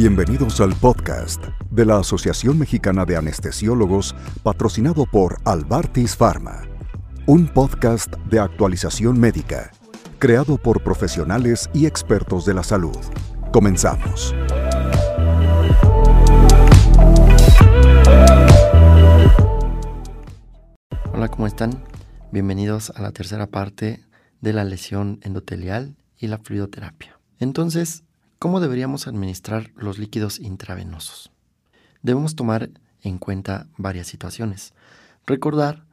Bienvenidos al podcast de la Asociación Mexicana de Anestesiólogos patrocinado por Albartis Pharma, un podcast de actualización médica creado por profesionales y expertos de la salud. Comenzamos. Hola, ¿cómo están? Bienvenidos a la tercera parte de la lesión endotelial y la fluidoterapia. Entonces, ¿cómo deberíamos administrar los líquidos intravenosos? Debemos tomar en cuenta varias situaciones. Recordar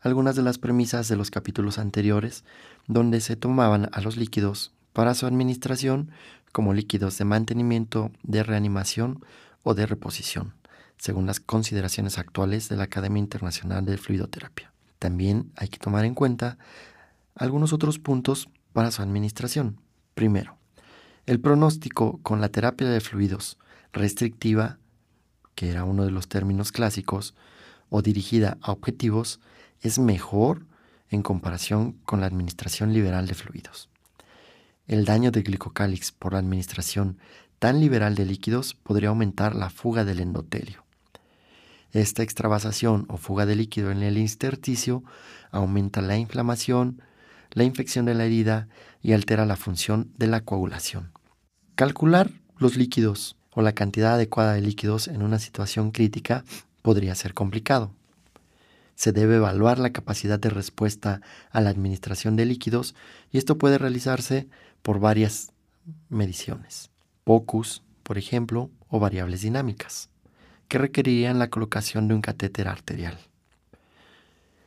algunas de las premisas de los capítulos anteriores donde se tomaban a los líquidos para su administración como líquidos de mantenimiento, de reanimación o de reposición, según las consideraciones actuales de la Academia Internacional de Fluidoterapia. También hay que tomar en cuenta algunos otros puntos para su administración. Primero, el pronóstico con la terapia de fluidos restrictiva, que era uno de los términos clásicos, o dirigida a objetivos, es mejor en comparación con la administración liberal de fluidos. El daño de glicocálix por la administración tan liberal de líquidos podría aumentar la fuga del endotelio. Esta extravasación o fuga de líquido en el intersticio aumenta la inflamación, la infección de la herida y altera la función de la coagulación. Calcular los líquidos o la cantidad adecuada de líquidos en una situación crítica podría ser complicado. Se debe evaluar la capacidad de respuesta a la administración de líquidos y esto puede realizarse por varias mediciones. POCUS, por ejemplo, o variables dinámicas, que requerirían la colocación de un catéter arterial.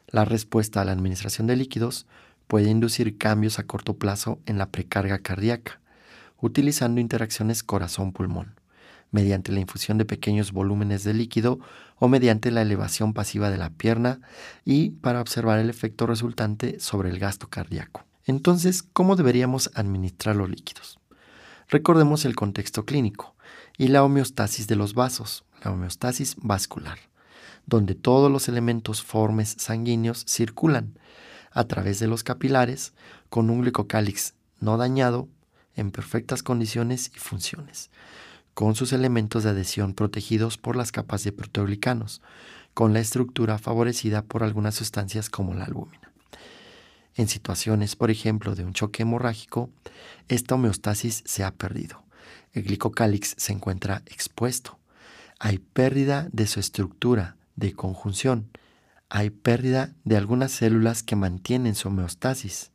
La respuesta a la administración de líquidos puede inducir cambios a corto plazo en la precarga cardíaca, utilizando interacciones corazón-pulmón, mediante la infusión de pequeños volúmenes de líquido o mediante la elevación pasiva de la pierna y para observar el efecto resultante sobre el gasto cardíaco. Entonces, ¿cómo deberíamos administrar los líquidos? Recordemos el contexto clínico y la homeostasis de los vasos, la homeostasis vascular, donde todos los elementos formes sanguíneos circulan a través de los capilares con un glicocálix no dañado en perfectas condiciones y funciones, con sus elementos de adhesión protegidos por las capas de proteoglicanos, con la estructura favorecida por algunas sustancias como la albúmina. En situaciones, por ejemplo, de un choque hemorrágico, esta homeostasis se ha perdido. El glicocálix se encuentra expuesto. Hay pérdida de su estructura de conjunción. Hay pérdida de algunas células que mantienen su homeostasis.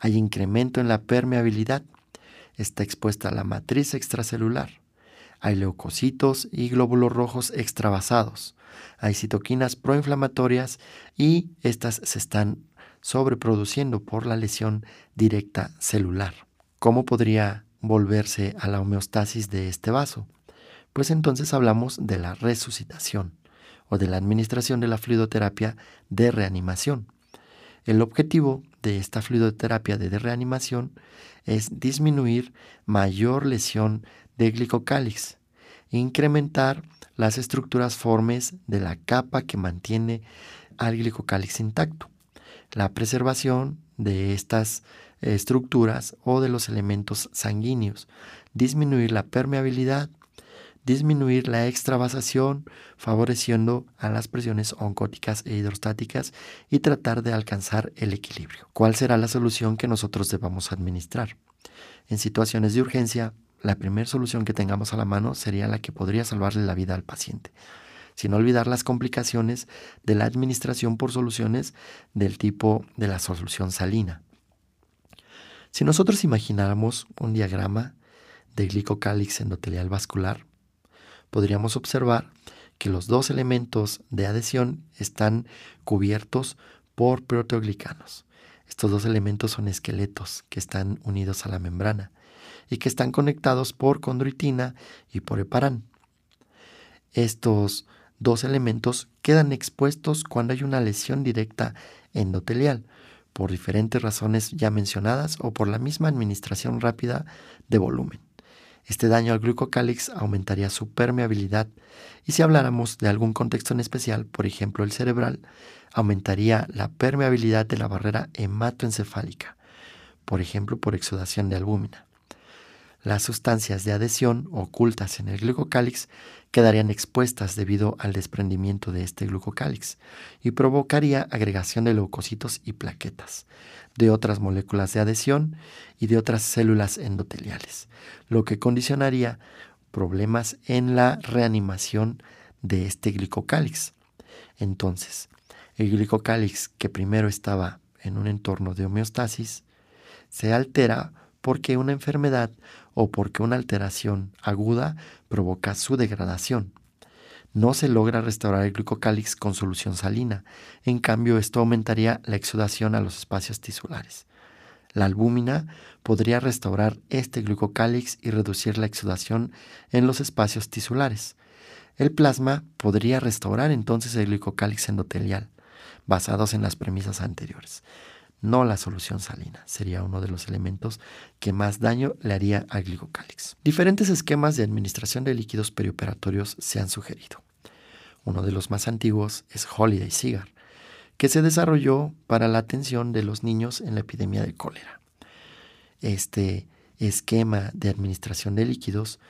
Hay incremento en la permeabilidad. Está expuesta la matriz extracelular hay leucocitos y glóbulos rojos extravasados. Hay citoquinas proinflamatorias y estas se están sobreproduciendo por la lesión directa celular. ¿Cómo podría volverse a la homeostasis de este vaso? Pues entonces hablamos de la resucitación o de la administración de la fluidoterapia de reanimación. El objetivo de esta fluidoterapia de reanimación es disminuir mayor lesión de glicocálix, incrementar las estructuras formes de la capa que mantiene al glicocálix intacto, la preservación de estas estructuras o de los elementos sanguíneos, disminuir la permeabilidad, disminuir la extravasación, favoreciendo a las presiones oncóticas e hidrostáticas y tratar de alcanzar el equilibrio. ¿Cuál será la solución que nosotros debamos administrar? En situaciones de urgencia, la primera solución que tengamos a la mano sería la que podría salvarle la vida al paciente, sin olvidar las complicaciones de la administración por soluciones del tipo de la solución salina. Si nosotros imagináramos un diagrama de glicocálix endotelial vascular, podríamos observar que los dos elementos de adhesión están cubiertos por proteoglicanos. Estos dos elementos son esqueletos que están unidos a la membrana y que están conectados por condroitina y por heparán. Estos dos elementos quedan expuestos cuando hay una lesión directa endotelial, por diferentes razones ya mencionadas o por la misma administración rápida de volumen. Este daño al glucocálix aumentaría su permeabilidad y si habláramos de algún contexto en especial, por ejemplo el cerebral, aumentaría la permeabilidad de la barrera hematoencefálica, por ejemplo por exudación de albúmina. Las sustancias de adhesión ocultas en el glucocálix quedarían expuestas debido al desprendimiento de este glucocálix y provocaría agregación de leucocitos y plaquetas, de otras moléculas de adhesión y de otras células endoteliales, lo que condicionaría problemas en la reanimación de este glicocálix. Entonces, el glicocálix que primero estaba en un entorno de homeostasis se altera porque una enfermedad o porque una alteración aguda provoca su degradación. No se logra restaurar el glucocálix con solución salina, en cambio esto aumentaría la exudación a los espacios tisulares. La albúmina podría restaurar este glucocálix y reducir la exudación en los espacios tisulares. El plasma podría restaurar entonces el glucocálix endotelial, basados en las premisas anteriores no la solución salina. Sería uno de los elementos que más daño le haría al glicocálix. Diferentes esquemas de administración de líquidos perioperatorios se han sugerido. Uno de los más antiguos es Holiday Cigar, que se desarrolló para la atención de los niños en la epidemia de cólera. Este esquema de administración de líquidos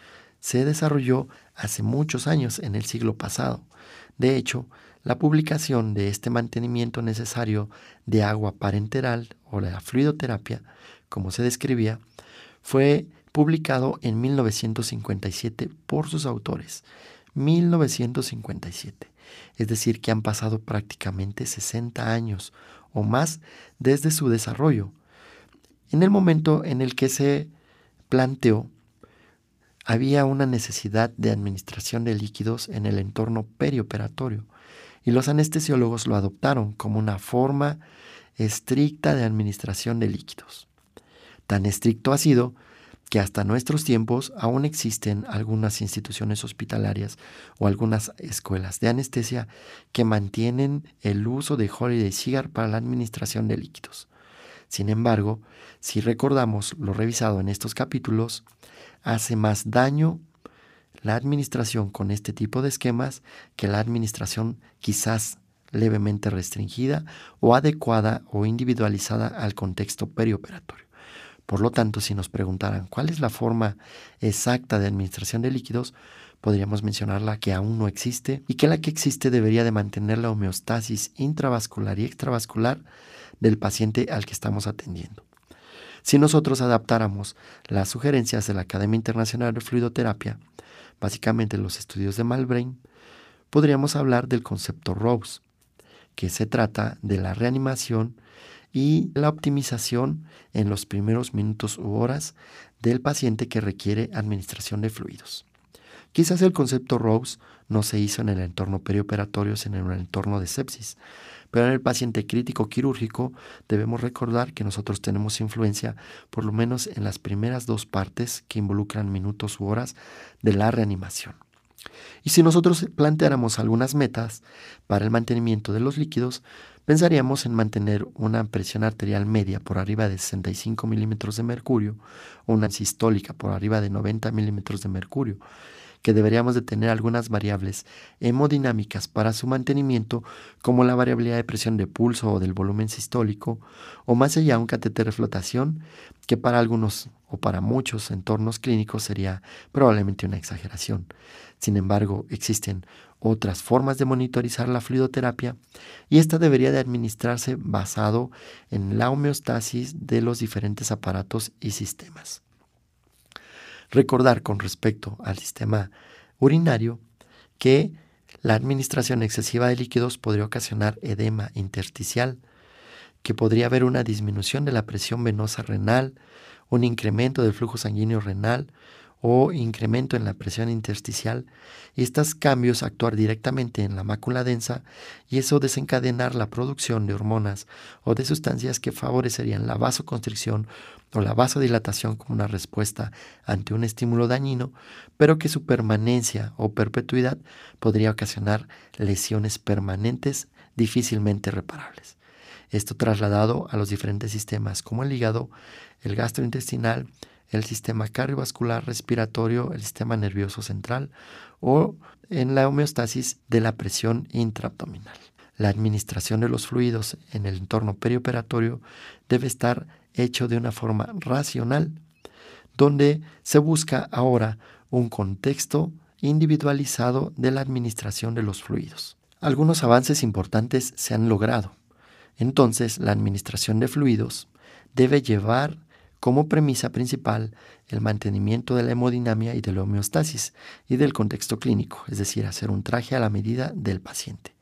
se desarrolló hace muchos años en el siglo pasado. De hecho, la publicación de este mantenimiento necesario de agua parenteral o la fluidoterapia, como se describía, fue publicado en 1957 por sus autores. 1957. Es decir, que han pasado prácticamente 60 años o más desde su desarrollo. En el momento en el que se planteó, había una necesidad de administración de líquidos en el entorno perioperatorio y los anestesiólogos lo adoptaron como una forma estricta de administración de líquidos. Tan estricto ha sido que hasta nuestros tiempos aún existen algunas instituciones hospitalarias o algunas escuelas de anestesia que mantienen el uso de Holiday Cigar para la administración de líquidos. Sin embargo, si recordamos lo revisado en estos capítulos, hace más daño la administración con este tipo de esquemas que la administración quizás levemente restringida o adecuada o individualizada al contexto perioperatorio. Por lo tanto, si nos preguntaran cuál es la forma exacta de administración de líquidos, podríamos mencionar la que aún no existe y que la que existe debería de mantener la homeostasis intravascular y extravascular del paciente al que estamos atendiendo. Si nosotros adaptáramos las sugerencias de la Academia Internacional de Fluidoterapia, básicamente los estudios de Malbrain, podríamos hablar del concepto Rose, que se trata de la reanimación y la optimización en los primeros minutos u horas del paciente que requiere administración de fluidos. Quizás el concepto Rose no se hizo en el entorno perioperatorio, sino en el entorno de sepsis, pero en el paciente crítico quirúrgico debemos recordar que nosotros tenemos influencia por lo menos en las primeras dos partes que involucran minutos u horas de la reanimación. Y si nosotros planteáramos algunas metas para el mantenimiento de los líquidos, pensaríamos en mantener una presión arterial media por arriba de 65 milímetros de mercurio una sistólica por arriba de 90 milímetros de mercurio que deberíamos de tener algunas variables hemodinámicas para su mantenimiento, como la variabilidad de presión de pulso o del volumen sistólico, o más allá un catéter de flotación, que para algunos o para muchos entornos clínicos sería probablemente una exageración. Sin embargo, existen otras formas de monitorizar la fluidoterapia y esta debería de administrarse basado en la homeostasis de los diferentes aparatos y sistemas. Recordar con respecto al sistema urinario que la administración excesiva de líquidos podría ocasionar edema intersticial, que podría haber una disminución de la presión venosa renal, un incremento del flujo sanguíneo renal, o incremento en la presión intersticial estos cambios actuar directamente en la mácula densa y eso desencadenar la producción de hormonas o de sustancias que favorecerían la vasoconstricción o la vasodilatación como una respuesta ante un estímulo dañino, pero que su permanencia o perpetuidad podría ocasionar lesiones permanentes difícilmente reparables. Esto trasladado a los diferentes sistemas como el hígado, el gastrointestinal, el sistema cardiovascular respiratorio, el sistema nervioso central o en la homeostasis de la presión intraabdominal. La administración de los fluidos en el entorno perioperatorio debe estar hecho de una forma racional. donde se busca ahora un contexto individualizado de la administración de los fluidos. Algunos avances importantes se han logrado. Entonces, la administración de fluidos debe llevar como premisa principal el mantenimiento de la hemodinamia y de la homeostasis y del contexto clínico, es decir, hacer un traje a la medida del paciente.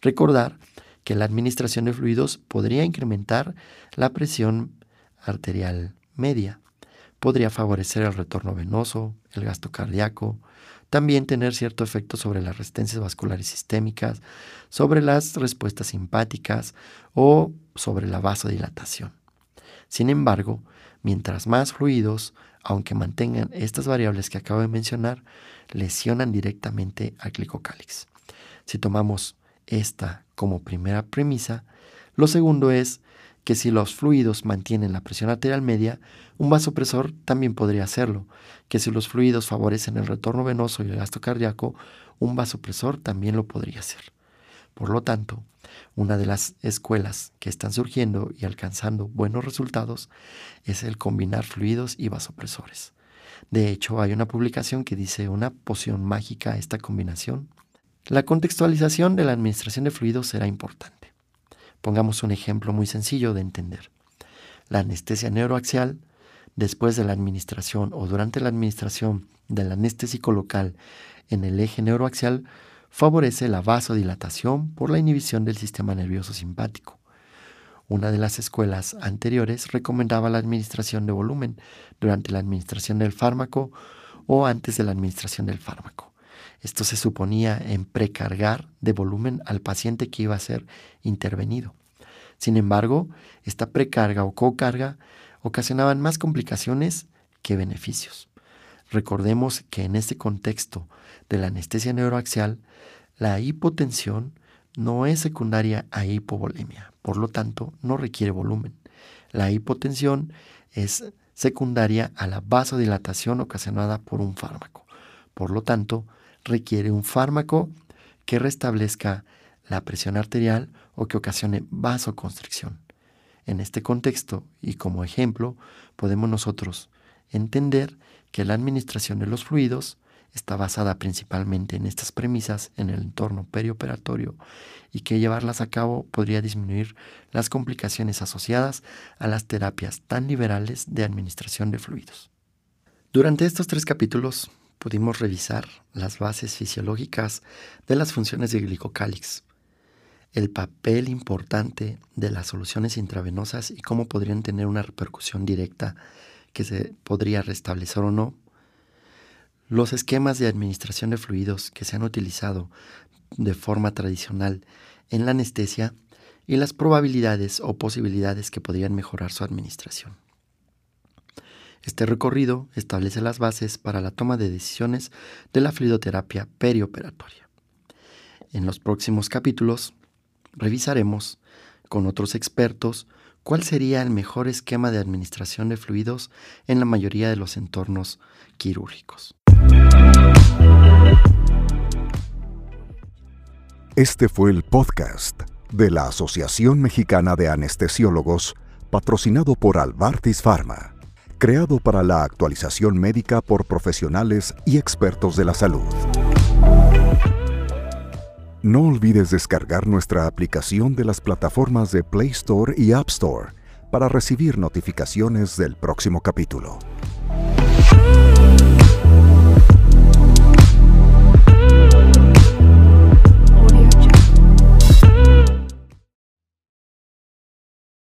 Recordar que la administración de fluidos podría incrementar la presión arterial media, podría favorecer el retorno venoso, el gasto cardíaco, también tener cierto efecto sobre las resistencias vasculares sistémicas, sobre las respuestas simpáticas o sobre la vasodilatación. Sin embargo, mientras más fluidos, aunque mantengan estas variables que acabo de mencionar, lesionan directamente al glicocálix. Si tomamos esta como primera premisa, lo segundo es que si los fluidos mantienen la presión arterial media, un vasopresor también podría hacerlo, que si los fluidos favorecen el retorno venoso y el gasto cardíaco, un vasopresor también lo podría hacer. Por lo tanto, una de las escuelas que están surgiendo y alcanzando buenos resultados es el combinar fluidos y vasopresores. De hecho, hay una publicación que dice una poción mágica a esta combinación. La contextualización de la administración de fluidos será importante. Pongamos un ejemplo muy sencillo de entender. La anestesia neuroaxial, después de la administración o durante la administración del anestésico local en el eje neuroaxial, favorece la vasodilatación por la inhibición del sistema nervioso simpático. Una de las escuelas anteriores recomendaba la administración de volumen durante la administración del fármaco o antes de la administración del fármaco. Esto se suponía en precargar de volumen al paciente que iba a ser intervenido. Sin embargo, esta precarga o cocarga ocasionaban más complicaciones que beneficios. Recordemos que en este contexto de la anestesia neuroaxial, la hipotensión no es secundaria a hipovolemia, por lo tanto no requiere volumen. La hipotensión es secundaria a la vasodilatación ocasionada por un fármaco. Por lo tanto, requiere un fármaco que restablezca la presión arterial o que ocasione vasoconstricción. En este contexto y como ejemplo, podemos nosotros entender que la administración de los fluidos está basada principalmente en estas premisas en el entorno perioperatorio y que llevarlas a cabo podría disminuir las complicaciones asociadas a las terapias tan liberales de administración de fluidos. Durante estos tres capítulos pudimos revisar las bases fisiológicas de las funciones de glicocálix, el papel importante de las soluciones intravenosas y cómo podrían tener una repercusión directa que se podría restablecer o no, los esquemas de administración de fluidos que se han utilizado de forma tradicional en la anestesia y las probabilidades o posibilidades que podrían mejorar su administración. Este recorrido establece las bases para la toma de decisiones de la fluidoterapia perioperatoria. En los próximos capítulos revisaremos con otros expertos cuál sería el mejor esquema de administración de fluidos en la mayoría de los entornos quirúrgicos. Este fue el podcast de la Asociación Mexicana de Anestesiólogos, patrocinado por Albartis Pharma creado para la actualización médica por profesionales y expertos de la salud. No olvides descargar nuestra aplicación de las plataformas de Play Store y App Store para recibir notificaciones del próximo capítulo.